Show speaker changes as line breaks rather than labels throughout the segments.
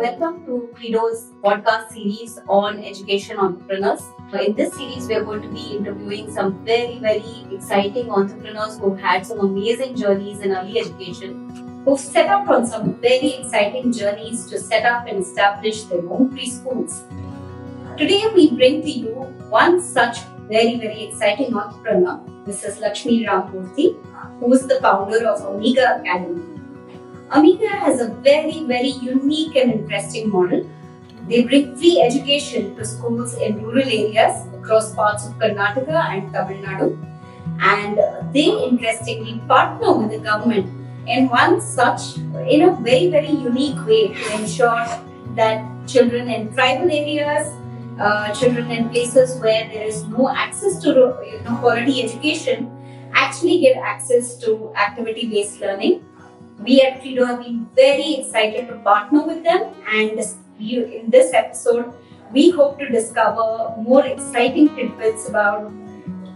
welcome to Kreedo's podcast series on education entrepreneurs. In this series, we are going to be interviewing some very, very exciting entrepreneurs who had some amazing journeys in early education, who've set out on some very exciting journeys to set up and establish their own preschools. Today, we bring to you one such very, very exciting entrepreneur, Mrs. Lakshmi Ramamurthy, who is the founder of Amyga Academy. Amyga has a very, very unique and interesting model. They bring free education to schools in rural areas across parts of Karnataka and Tamil Nadu. And they interestingly partner with the government in one such, in a very, very unique way to ensure that children in tribal areas, uh, children in places where there is no access to you know, quality education, actually get access to activity based learning we at Kreedo have been very excited to partner with them, and in this episode, we hope to discover more exciting tidbits about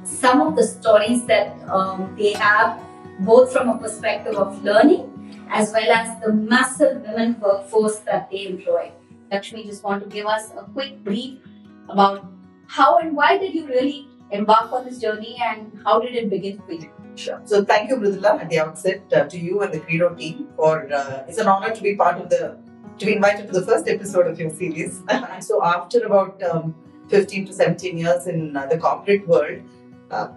some of the stories that um, they have, both from a perspective of learning as well as the massive women workforce that they employ. Lakshmi, just want to give us a quick brief about how and why did you really embark on this journey and how did it begin for you?
Sure. So thank you, Mridula, at the outset uh, to you and the Kreedo team for uh, it's an honor to be part of the to be invited to the first episode of your series. so after about um, 15 to 17 years in uh, the corporate world, uh,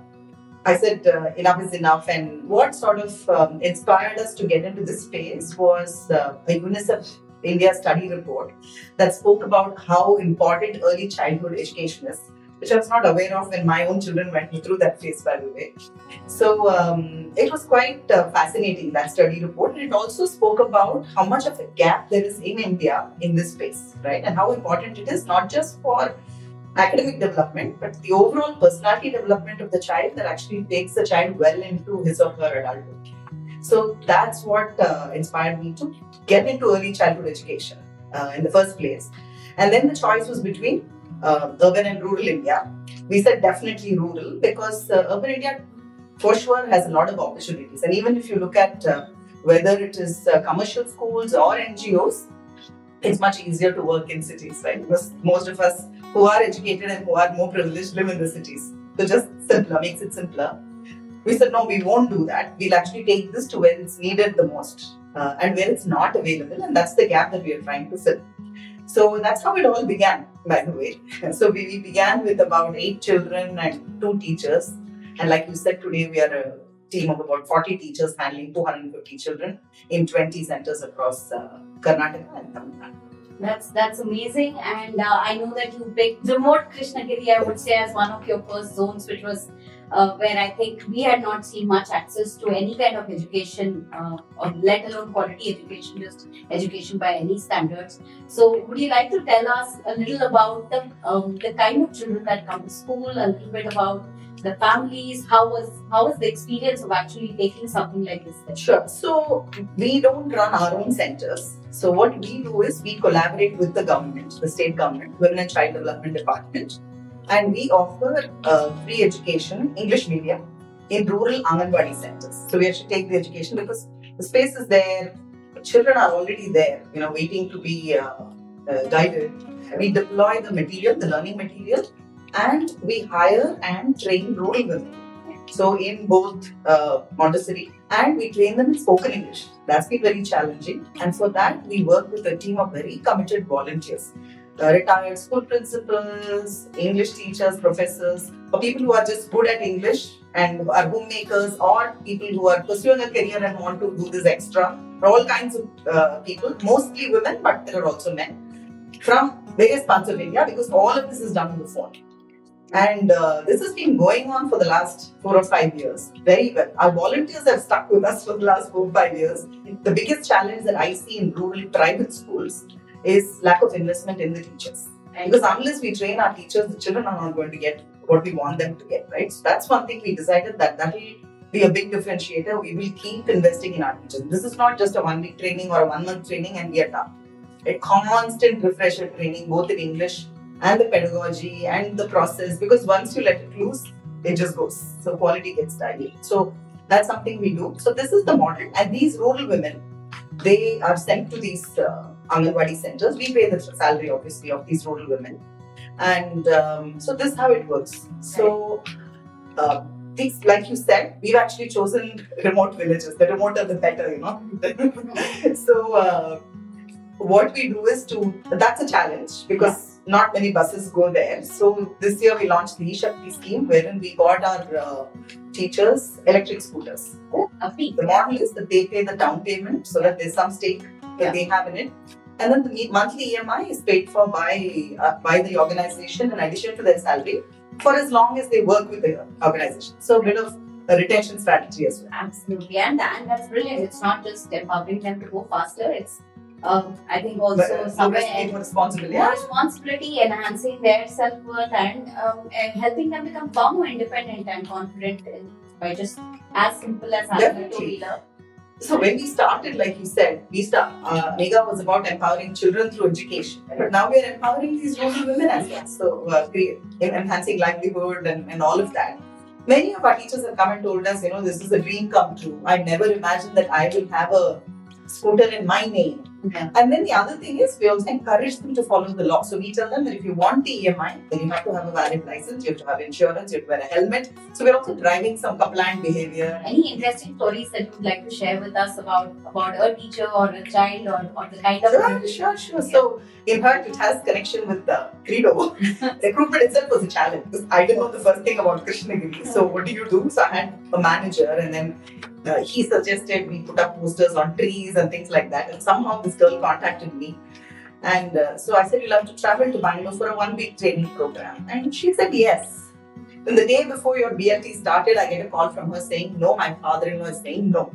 I said uh, enough is enough. And what sort of um, inspired us to get into this space was uh, a UNICEF India study report that spoke about how important early childhood education is which I was not aware of when my own children went through that phase, by the way. So um, it was quite uh, fascinating, that study report. And it also spoke about how much of a gap there is in India in this space, right? And how important it is not just for academic development, but the overall personality development of the child that actually takes the child well into his or her adulthood. So that's what uh, inspired me to get into early childhood education uh, in the first place. And then the choice was between uh, urban and rural India. We said definitely rural because uh, urban India for sure has a lot of opportunities. And even if you look at uh, whether it is uh, commercial schools or NGOs, it's much easier to work in cities, right? Because most of us who are educated and who are more privileged live in the cities. So just simpler, makes it simpler. We said, no, we won't do that. We'll actually take this to where it's needed the most uh, and where it's not available. And that's the gap that we are trying to fill. So that's how it all began, by the way. So we, we began with about eight children and two teachers. And like you said, today we are a team of about 40 teachers handling 250 children in 20 centers across uh, Karnataka and Tamil Nadu.
That's that's amazing, and uh, I know that you picked remote Krishnagiri. I would say as one of your first zones, which was uh, where I think we had not seen much access to any kind of education, uh, or let alone quality education, just education by any standards. So, would you like to tell us a little about the um, the kind of children that come to school, a little bit about the families? How was how was the experience of actually taking something like this?
Sure. So we don't run our own centers. So what we do is we collaborate with the government, the state government, Women and Child Development Department, and we offer uh, free education, English medium, in rural Anganwadi centers. So we actually take the education because the space is there, children are already there, you know, waiting to be uh, uh, guided. We deploy the material, the learning material, and we hire and train rural women. So in both uh, Montessori and we train them in spoken English. That's been very challenging, and for that we work with a team of very committed volunteers retired school principals, English teachers, professors, or people who are just good at English and are homemakers, or people who are pursuing a career and want to do this extra. For All kinds of uh, people, mostly women, but there are also men from various parts of India because all of this is done on the phone. And uh, this has been going on for the last four or five years very well. Our volunteers have stuck with us for the last four or five years. The biggest challenge that I see in rural private schools is lack of investment in the teachers. Because unless we train our teachers, the children are not going to get what we want them to get, right? So that's one thing we decided that that will be a big differentiator. We will keep investing in our teachers. This is not just a one week training or a one month training and we are done. A constant refresher training, both in English and the pedagogy and the process, because once you let it loose, it just goes. So quality gets diluted. So that's something we do. So this is the model. And these rural women, they are sent to these uh, Anganwadi centers. We pay the salary, obviously, of these rural women. And um, so this is how it works. So, uh, these, like you said, we've actually chosen remote villages. The remoter, the better, you know. so, uh, what we do is to, that's a challenge because not many buses go there. So, this year we launched the Shakti scheme wherein we got our uh, teachers electric scooters.
Lovely.
The model is that they pay the down payment so that there's some stake that
Yeah.
they have in it. And then the monthly EMI is paid for by uh, by the organization in addition to their salary for as long as they work with the organization. So a bit of a retention strategy as well.
Absolutely, and, and that's brilliant. It's not just empowering them to go faster. It's, um, I think, also
But, uh,
somewhere
more responsibility.
more responsibility, enhancing their self worth, and, um, and helping them become far more independent and confident in, by just as simple as having a two wheeler.
So when we started, like you said, we start. Uh, Mega was about empowering children through education, but now we are empowering these rural women as well. So uh, in enhancing livelihood and, and all of that. Many of our teachers have come and told us, you know, this is a dream come true. I never imagined that I will have a scooter in my name.
Yeah.
And then the other thing is, we also encourage them to follow the law. So we tell them that if you want the EMI, then you have to have a valid license, you have to have insurance, you have to wear a helmet. So we're also driving some compliant behavior.
Any interesting stories that you'd like to share with us about about a teacher or a child or, or the kind of
Sure, sure, sure. So, in fact, it has connection with the Kreedo. Recruitment itself was a challenge because I didn't know the first thing about Krishnagiri. So, what do you do? So, I had a manager, and then uh, he suggested we put up posters on trees and things like that. And somehow this girl contacted me. And uh, so I said, You'll have to travel to Bangalore for a one week training program. And she said, Yes. Then the day before your BLT started, I get a call from her saying, No, my father in law is saying no.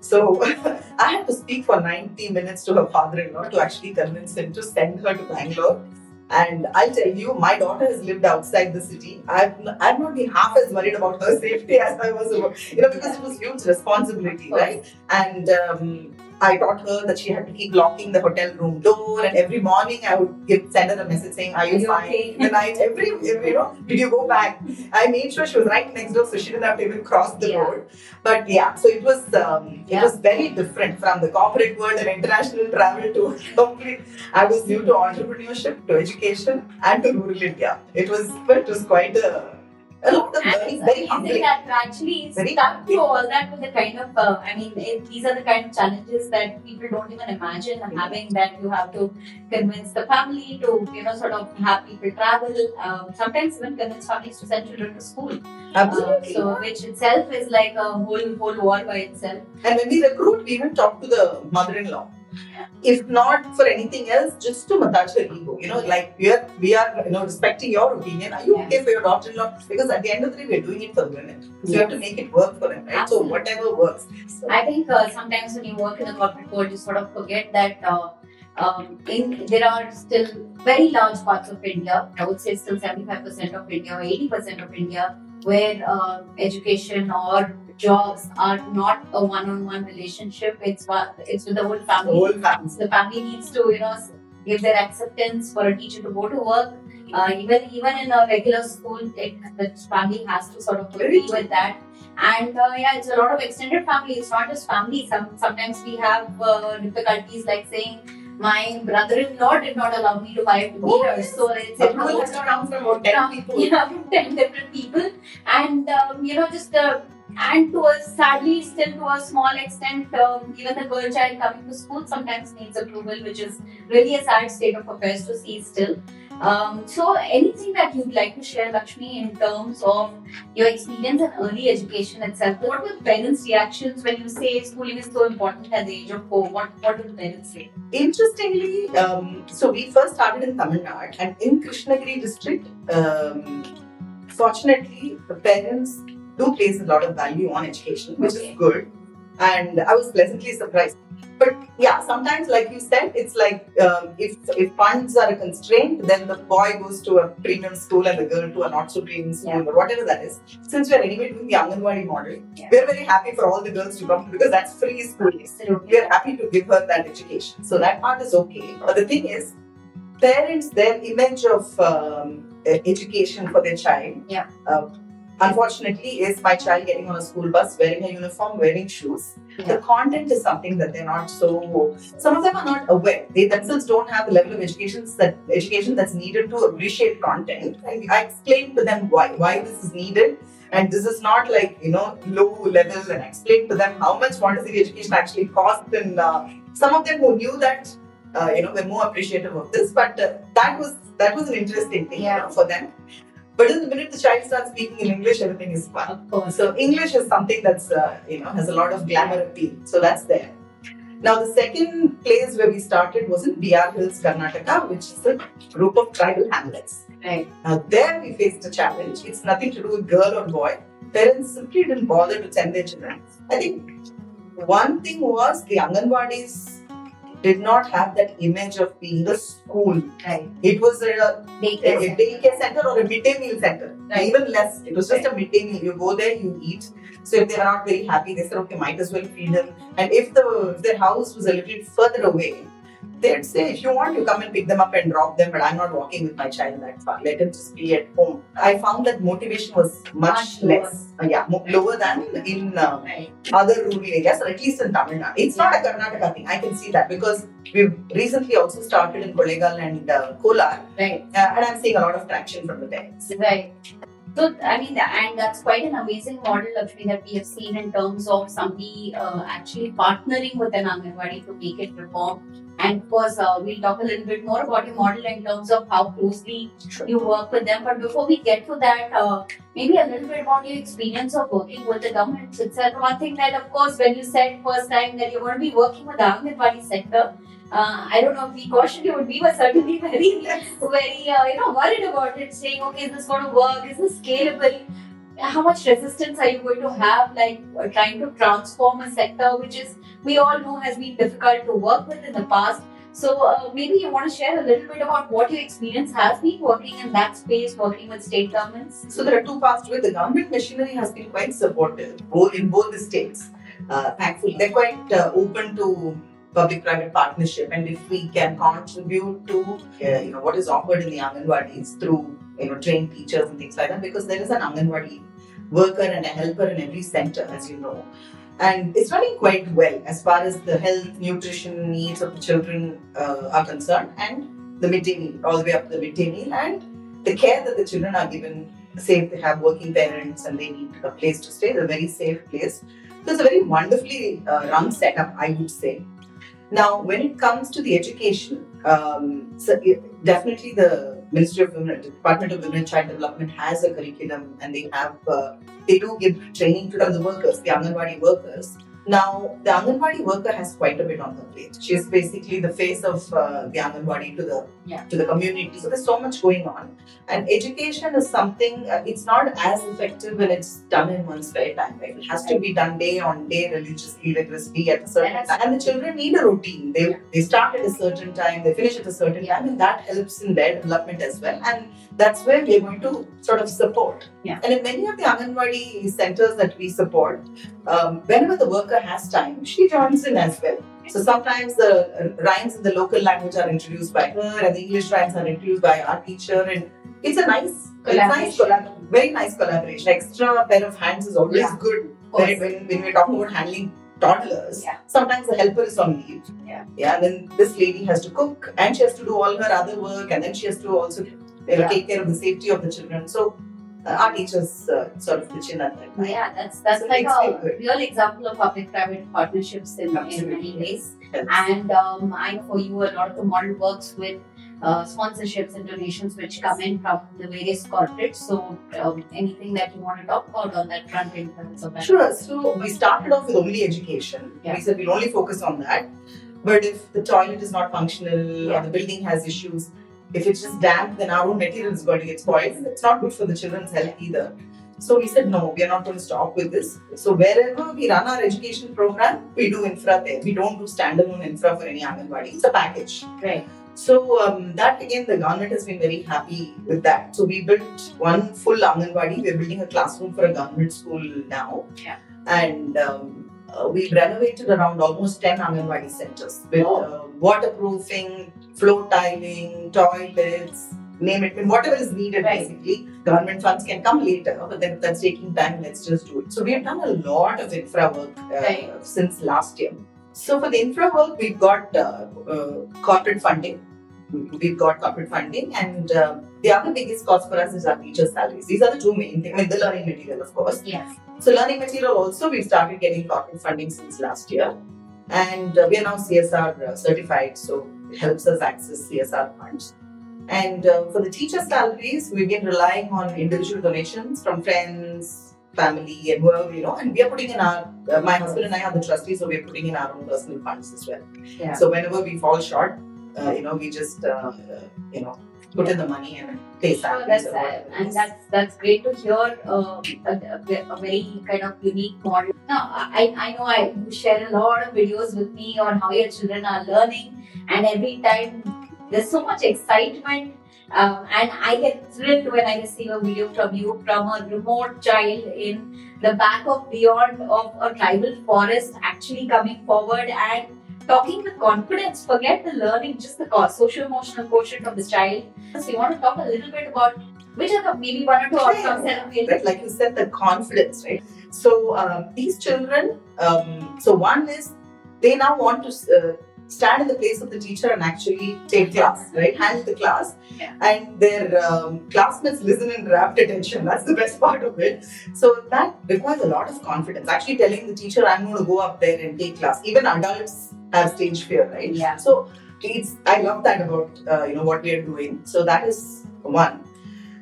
So I had to speak for 90 minutes to her father in law to actually convince him to send her to Bangalore. And I'll tell you, my daughter has lived outside the city. I've, I've not been half as worried about her safety as I was you know, because it was huge responsibility, right? And um, I taught her that she had to keep locking the hotel room door, and every morning I would give, send her a message saying, "Are you
you
fine?"
okay?
The night, every you know, did you go back? I made sure she was right next door, so she didn't have to even cross the
Yeah.
road. But yeah, so it was um, it was very different from the corporate world and international travel to complete. I was new to entrepreneurship, to education, and to rural India. It was it was quite a a lot of
it's
very humbling.
that you actually
Very
stuck through all that with the kind of, uh, I mean, it, these are the kind of challenges that people don't even imagine having that you have to convince the family to, you know, sort of have people travel. Um, sometimes even convince families to send children to school.
Absolutely.
Uh, so, which itself is like a whole, whole war by itself.
And when we recruit, we even talk to the mother-in-law. If not for anything else, just to massage her ego. You know, like we are, we are, you know, respecting your opinion. Are you
Yeah.
okay for your daughter-in-law? Because at the end of the day, we're doing it for women. So you have to make it work for them, right?
Absolutely.
So whatever works. So,
I think uh, sometimes when you work in the corporate world, you sort of forget that uh, um, in, there are still very large parts of India, I would say still 75% of India or 80% of India, where uh, education or jobs are not a one-on-one relationship. It's one- it's with the whole family.
the
family.
whole family.
the family needs to, you know, give their acceptance for a teacher to go to work. Uh, even even in a regular school, it, the family has to sort of agree with that. And uh, yeah, it's a lot of extended family. It's not just family. Some sometimes we have uh, difficulties like saying my brother-in-law did not allow me to buy two
Oh,
so it's a
Approval has to come from 10
from-
people.
yeah, from 10 different people. And, um, you know, just, uh, and to a, sadly, still to a small extent, um, even the girl child coming to school sometimes needs approval, which is really a sad state of affairs to see still. Um, so, anything that you'd like to share, Lakshmi, in terms of your experience in early education itself? What were parents' reactions when you say schooling is so important at the age of four? What What the parents say?
Interestingly, um, so we first started in Tamil Nadu and in Krishnagiri district, um, fortunately, the parents do place a lot of value on education, which
Okay.
is good. And I was pleasantly surprised. But yeah, sometimes, like you said, it's like um, if if funds are a constraint, then the boy goes to a premium school and the girl to a not so premium school
Yeah.
or whatever that is. Since we are anyway doing the Anganwadi model,
Yeah.
we're very happy for all the girls to come because that's free schooling
Absolutely.
we are happy to give her that education. So that part is okay. But the thing is, parents, their image of um, education for their child,
Yeah.
uh, unfortunately, is my child getting on a school bus, wearing a uniform, wearing shoes. The content is something that they're not so. Some of them are not aware. They themselves don't have the level of education that education that's needed to appreciate content. And I explained to them why why this is needed. And this is not like you know low level, and I explained to them how much Montessori education actually costs. And uh, some of them who knew that, uh, you know, were more appreciative of this. But uh, that was that was an interesting thing you know, for them. But in the minute the child starts speaking in English, everything is fun.
Of course.
So English is something that's uh, you know has a lot of glamour appeal. So that's there. Now the second place where we started was in BR Hills, Karnataka, which is a group of tribal hamlets.
Right.
Now there we faced a challenge. It's nothing to do with girl or boy. Parents simply didn't bother to send their children. I think one thing was the Anganwadis did not have that image of being a school.
Right.
It was a
Daycare
a, a daycare center or a midday meal center.
Right.
Even less. It was just a midday meal. You go there, you eat. So if they are not very happy, they said, okay, might as well feed them. And if the if their house was a little further away, they'd say, if you want, you come and pick them up and drop them, but I'm not walking with my child that far. Let him just be at home. I found that motivation was much,
Much
less. Uh, yeah, mo- lower than in uh,
Right.
other rural areas, or at least in Tamil Nadu. It's not a Karnataka thing. I can see that because we've recently also started in Kollegal and uh, Kolar,
Right.
uh, and I'm seeing a lot of traction from the parents.
Right. So, I mean, and that's quite an amazing model, Lakshmi, that we have seen in terms of somebody uh, actually partnering with an Anganwadi to make it reform. And of course, uh, we'll talk a little bit more about your model in terms of how closely
Sure.
you work with them. But before we get to that, uh, maybe a little bit about your experience of working with the government itself. One thing that, of course, when you said first time that you're going to be working with the Anganwadi sector, uh, I don't know if we cautioned you, but we were certainly very very uh, you know worried about it saying okay is this going to work is this scalable how much resistance are you going to have like uh, trying to transform a sector which is we all know has been difficult to work with in the past so uh, maybe you want to share a little bit about what your experience has been working in that space working with state governments
So there are two parts to it. The government machinery has been quite supportive, in both the states. Uh, thankfully, they're quite uh, open to public-private partnership, and if we can contribute to uh, you know what is offered in the Anganwadis through you know trained teachers and things like that, because there is an Anganwadi worker and a helper in every center, as you know. And it's running quite well as far as the health, nutrition needs of the children uh, are concerned, and the midday meal, all the way up to the midday meal, and the care that the children are given say if they have working parents and they need a place to stay, a very safe place. So it's a very wonderfully uh, run setup, I would say. Now, when it comes to the education, um, so it- definitely the Ministry of Women, Department of Women and Child Development has a curriculum, and they have uh, they do give training to the workers, the Anganwadi workers. Now, the Anganwadi worker has quite a bit on her plate. She is basically the face of uh, the Anganwadi to the
Yeah.
to the community. So there's so much going on, and education is something. Uh, it's not as effective when it's done in one's spare time. Right? It has to be done day on day, religiously, rigorously at a certain
Yes.
time. And the children need a routine. They they start at a certain time, they finish at a certain time, and that helps in their development as well. And that's where we are going to sort of support.
Yeah.
And in many of the Anganwadi centers that we support, um, whenever the worker has time, she joins in as well. So sometimes the rhymes in the local language are introduced by her, and the English rhymes are introduced by our teacher, and it's a nice, it's nice collab- very nice collaboration. Extra pair of hands is always
Yeah.
good when, when, when we're talking about handling toddlers.
Yeah.
Sometimes the helper is on leave.
Yeah.
Yeah. And then this lady has to cook, and she has to do all her other work, and then she has to also you know,
Yeah.
take care of the safety of the children. So our teachers uh, sort of pitch in at that time.
yeah that's that's
So
like a
good.
real example of public private partnerships in, in many ways
Yes.
And um, I know for you, a lot of the model works with uh, sponsorships and donations which come in from the various corporates. So, um, anything that you want to talk about on that front in terms of that?
Sure. So we started off with only education.
Yeah.
We said we'll only focus on that. But if the toilet is not functional
Yeah.
or the building has issues, if it's just damp, then our own material is going to get spoiled. and It's not good for the children's health either. So we said no, we are not going to stop with this. So wherever we run our education program, we do infra there. We don't do standalone infra for any Anganwadi. It's a package.
Right.
So um, that again, the government has been very happy with that. So we built one full Anganwadi. We're building a classroom for a government school now.
Yeah.
And um, uh, we've renovated around almost 10 Anganwadi centers with
Oh.
uh, waterproofing, floor tiling, toilets, name it, whatever is needed
Right.
basically. Government funds can come later, but then if that's taking time, let's just do it. So we've done a lot of infra work uh,
Right.
since last year. So for the infra work, we've got uh, uh, corporate funding. We've got corporate funding, and uh, the other biggest cost for us is our teachers' salaries. These are the two main things. I mean, the learning material, of course.
Yes.
So learning material also, we've started getting corporate funding since last year. And uh, we are now CSR uh, certified, so it helps us access CSR funds. And uh, for the teacher salaries, we've been relying on individual donations from friends, family, and whoever, you know, and we are putting in our, uh, my husband and I are the trustees, so we're putting in our own personal funds as well.
Yeah.
So whenever we fall short, uh, you know, we just, uh, uh, you know, put in the money and pay
Sure, that's
it
and that's that's great to hear uh, a, a, a very kind of unique model. Now, I I know I you share a lot of videos with me on how your children are learning, and every time there's so much excitement. Um, and I get thrilled when I receive a video from you from a remote child in the back of beyond of a tribal forest actually coming forward and talking with confidence. Forget the learning, just the social emotional quotient of the child. So you want to talk a little bit about which are the maybe one or two outcomes that are really?
Like you said, the confidence, right? So um, these children, um, so one is they now want to uh, stand in the place of the teacher and actually take class, right? Handle the class,
Yeah.
and their um, classmates listen in rapt attention. That's the best part of it. So that requires a lot of confidence. Actually, telling the teacher, "I'm going to go up there and take class." Even adults have stage fear, right?
Yeah.
So it's I love that about uh, you know what we are doing. So that is one.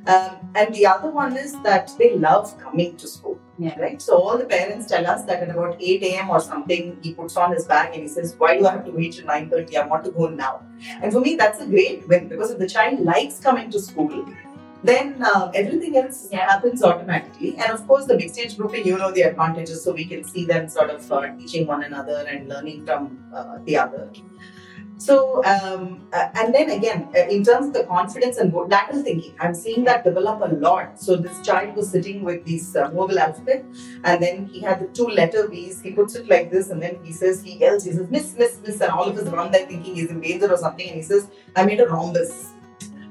Um, and the other one is that they love coming to school.
Yeah.
Right. So all the parents tell us that at about 8 a.m. or something, he puts on his bag and he says, Why do I have to wait till 9:30? I want to go now. And for me, that's a great win because if the child likes coming to school, then uh, everything else
Yeah.
happens automatically. And of course, the big stage grouping, you know the advantages, so we can see them sort of uh, teaching one another and learning from uh, the other. So, um, and then again, uh, in terms of the confidence and lateral thinking, I'm seeing that develop a lot. So, this child was sitting with these uh, mobile alphabet, and then he had the two letter V's. He puts it like this, and then he says, he yells, he says, Miss, Miss, Miss, and all of us run there thinking he's in danger or something, and he says, I made a rhombus.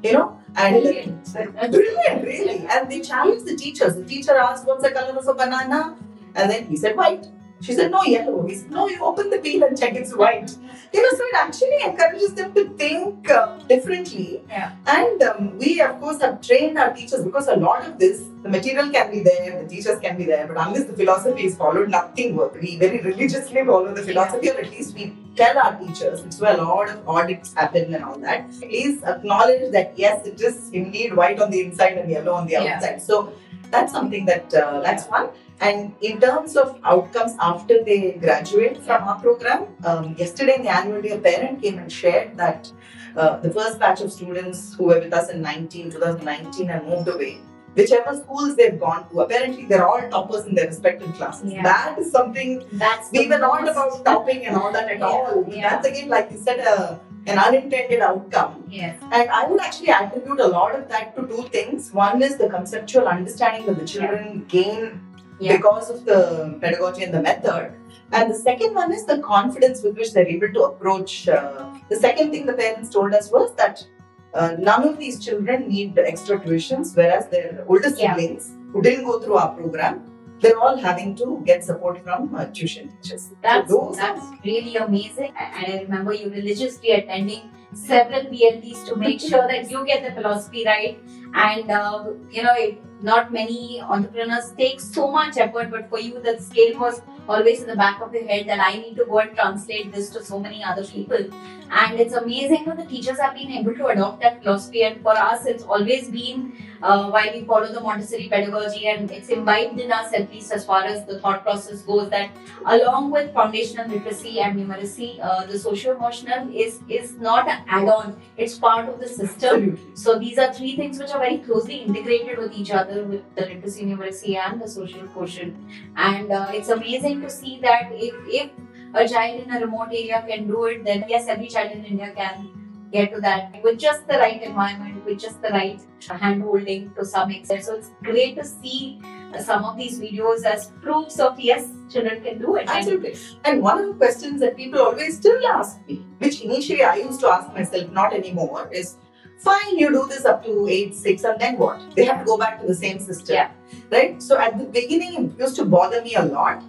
You know, and
Brilliant.
Brilliant, really. And they challenged the teachers. The teacher asked, What's the color of a banana? And then he said, White. She said, No, yellow. He said, No, you open the peel and check it's white. You know, so it actually encourages them to think uh, differently.
Yeah.
And um, we, of course, have trained our teachers because a lot of this, the material can be there, the teachers can be there, but unless the philosophy is followed, nothing works. We very religiously follow the philosophy, or at least we tell our teachers, which is where a lot of audits happen and all that. Please acknowledge that yes, it is indeed white on the inside and yellow on the
Yeah.
outside. So that's something that uh, that's one. And in terms of outcomes after they graduate from our program, um, yesterday in the annual day, a parent came and shared that uh, the first batch of students who were with us in 19, 2019 and moved away, whichever schools they've gone to, apparently they're all toppers in their respective classes.
Yeah.
That is something
That's
we were not about topping and all that at
Yeah,
all.
yeah.
That's again, like you said, uh, an unintended outcome.
Yes.
And I would actually attribute a lot of that to two things. One is the conceptual understanding that the children gain
Yeah.
because of the pedagogy and the method. And the second one is the confidence with which they're able to approach. Uh, the second thing the parents told us was that uh, none of these children need extra tuitions, whereas their older
Yeah.
siblings who didn't go through our program, they're all having to get support from uh, tuition teachers.
That's
so those
that's really amazing. And I remember you religiously attending several BLTs to make sure that you get the philosophy right. And uh, you know, it, not many entrepreneurs take so much effort, but for you, the scale was always in the back of your head that I need to go and translate this to so many other people. And it's amazing how the teachers have been able to adopt that philosophy. And for us, it's always been uh, we follow the Montessori pedagogy, and it's imbibed in us, at least as far as the thought process goes, that along with foundational literacy and numeracy, uh, the social emotional is is not an add-on; it's part of the system.
Absolutely.
So these are three things which are very closely integrated with each other, with the literacy, numeracy, and the social quotient. And uh, it's amazing to see that if if a child in a remote area can do it, then yes, every child in India can get to that with just the right environment, with just the right hand holding to some extent. So it's great to see some of these videos as proofs of yes, children can do it. And
Absolutely. And one of the questions that people always still ask me, which initially I used to ask myself, not anymore, is Fine, you do this up to age six, and then what? They have to go back to the same system.
Yeah.
Right? So at the beginning, it used to bother me a lot.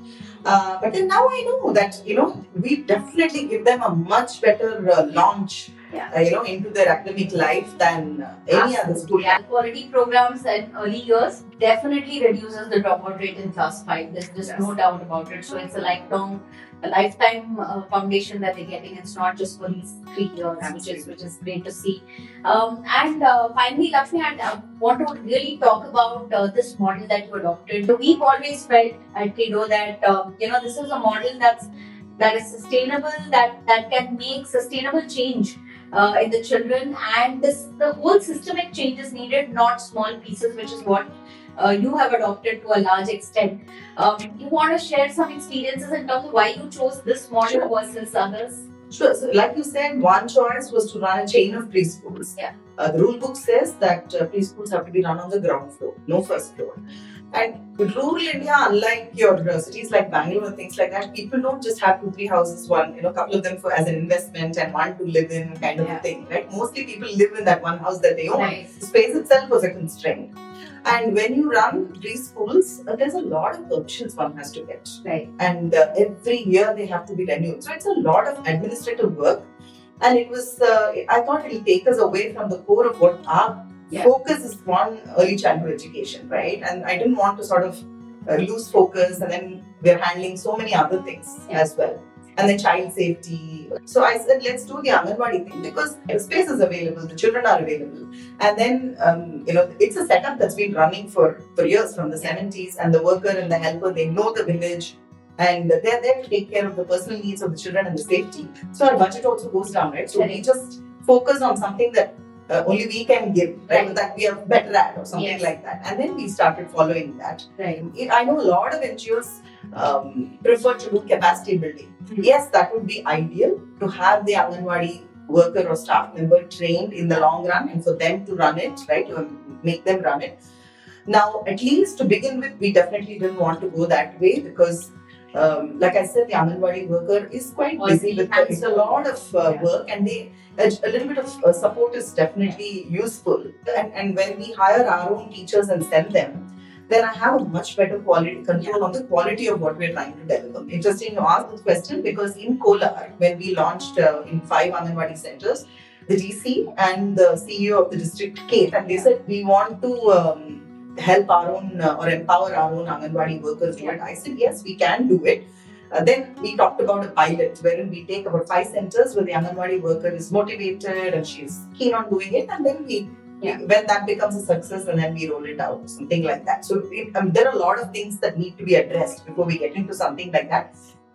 Uh, but then now I know that, you know, we definitely give them a much better uh, launch,
Yeah.
uh, you know, into their academic life than uh, any other school.
Yeah, quality programs in early years definitely reduces the dropout rate in class 5. There's just
Yes.
no doubt about it. So it's a lifelong, a lifetime uh, foundation that they're getting. It's not just for these three years, which is which is great to see. Um, and uh, finally, Lakshmi, I uh, want to really talk about uh, this model that you adopted. So We've always felt at Kreedo that um, you know this is a model that's that is sustainable, that that can make sustainable change uh, in the children and this the whole systemic change is needed not small pieces which is what uh, you have adopted to a large extent um, you want to share some experiences in terms of why you chose this model
Sure.
versus others
Sure. So, like you said, one choice was to run a chain of preschools.
Yeah.
Uh, the rule book says that uh, preschools have to be run on the ground floor, no first floor. And rural India, unlike your cities like Bangalore and things like that, people don't just have two, three houses, one, you know, couple of them for as an investment and one to live in kind of
Yeah.
thing, right? Mostly people live in that one house that they own. The space itself was a constraint. And when you run preschools, uh, there's a lot of permissions one has to get
right
and uh, every year they have to be renewed. So it's a lot of administrative work, and it was. Uh, I thought it'll take us away from the core of what our
Yeah.
focus is on early childhood education, right? And I didn't want to sort of uh, lose focus, and then we're handling so many other things
Yeah.
as well. And then child safety. So I said, let's do the Anganwadi thing because the space is available, the children are available. And then, um, you know, it's a setup that's been running for, for years from the 70s, and the worker and the helper, they know the village and they're there to take care of the personal needs of the children and the safety. So our budget also goes down, right? So we just focus on something that uh, only we can give, right? That we are better at or something
Yes.
like that. And then we started following that.
right
I know a lot of NGOs um, prefer to do capacity building.
Mhm.
Yes, that would be ideal to have the Anganwadi worker or staff member trained in the long run and for them to run it, right? To make them run it. Now, at least to begin with, we definitely didn't want to go that way because, um, like I said, the Anganwadi worker is quite busy with it's a lot of uh,
Yeah.
work and they a, a little bit of uh, support is definitely useful. And, and when we hire our own teachers and send them, then I have a much better quality control on the quality of what we're trying to deliver. Interesting you ask this question because in Kolar, when we launched uh, in five Anganwadi centers, the DC and the CEO of the district came and they said, We want to um, help our own uh, or empower our own Anganwadi workers. do it." I said, Yes, we can do it. Uh, then we talked about a pilot wherein we take about five centers where the Anganwadi worker is motivated and she's keen on doing it, and then we
Yeah.
when that becomes a success and then we roll it out, something like that. So it, um, there are a lot of things that need to be addressed before we get into something like that.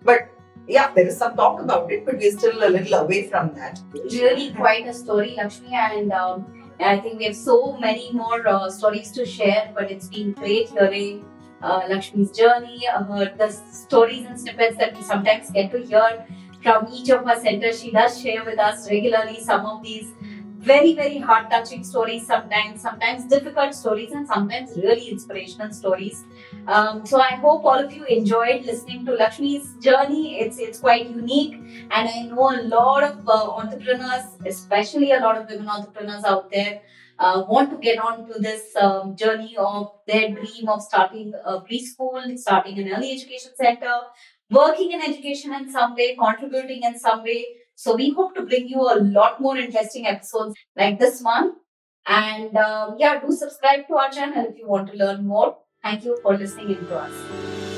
But yeah, there is some talk about it, but we're still a little away from that.
really quite a story, Lakshmi, and um, I think we have so many more uh, stories to share. But it's been great hearing uh, Lakshmi's journey, uh, her the stories and snippets that we sometimes get to hear from each of her centers. She does share with us regularly some of these very very heart touching stories sometimes sometimes difficult stories and sometimes really inspirational stories um, so i hope all of you enjoyed listening to lakshmi's journey it's it's quite unique and I know a lot of uh, entrepreneurs, especially a lot of women entrepreneurs out there, uh, want to get on to this um, journey of their dream of starting a preschool, starting an early education center, working in education in some way, contributing in some way. So we hope to bring you a lot more interesting episodes like this one. And um, yeah, do subscribe to our channel if you want to learn more. Thank you for listening in to us.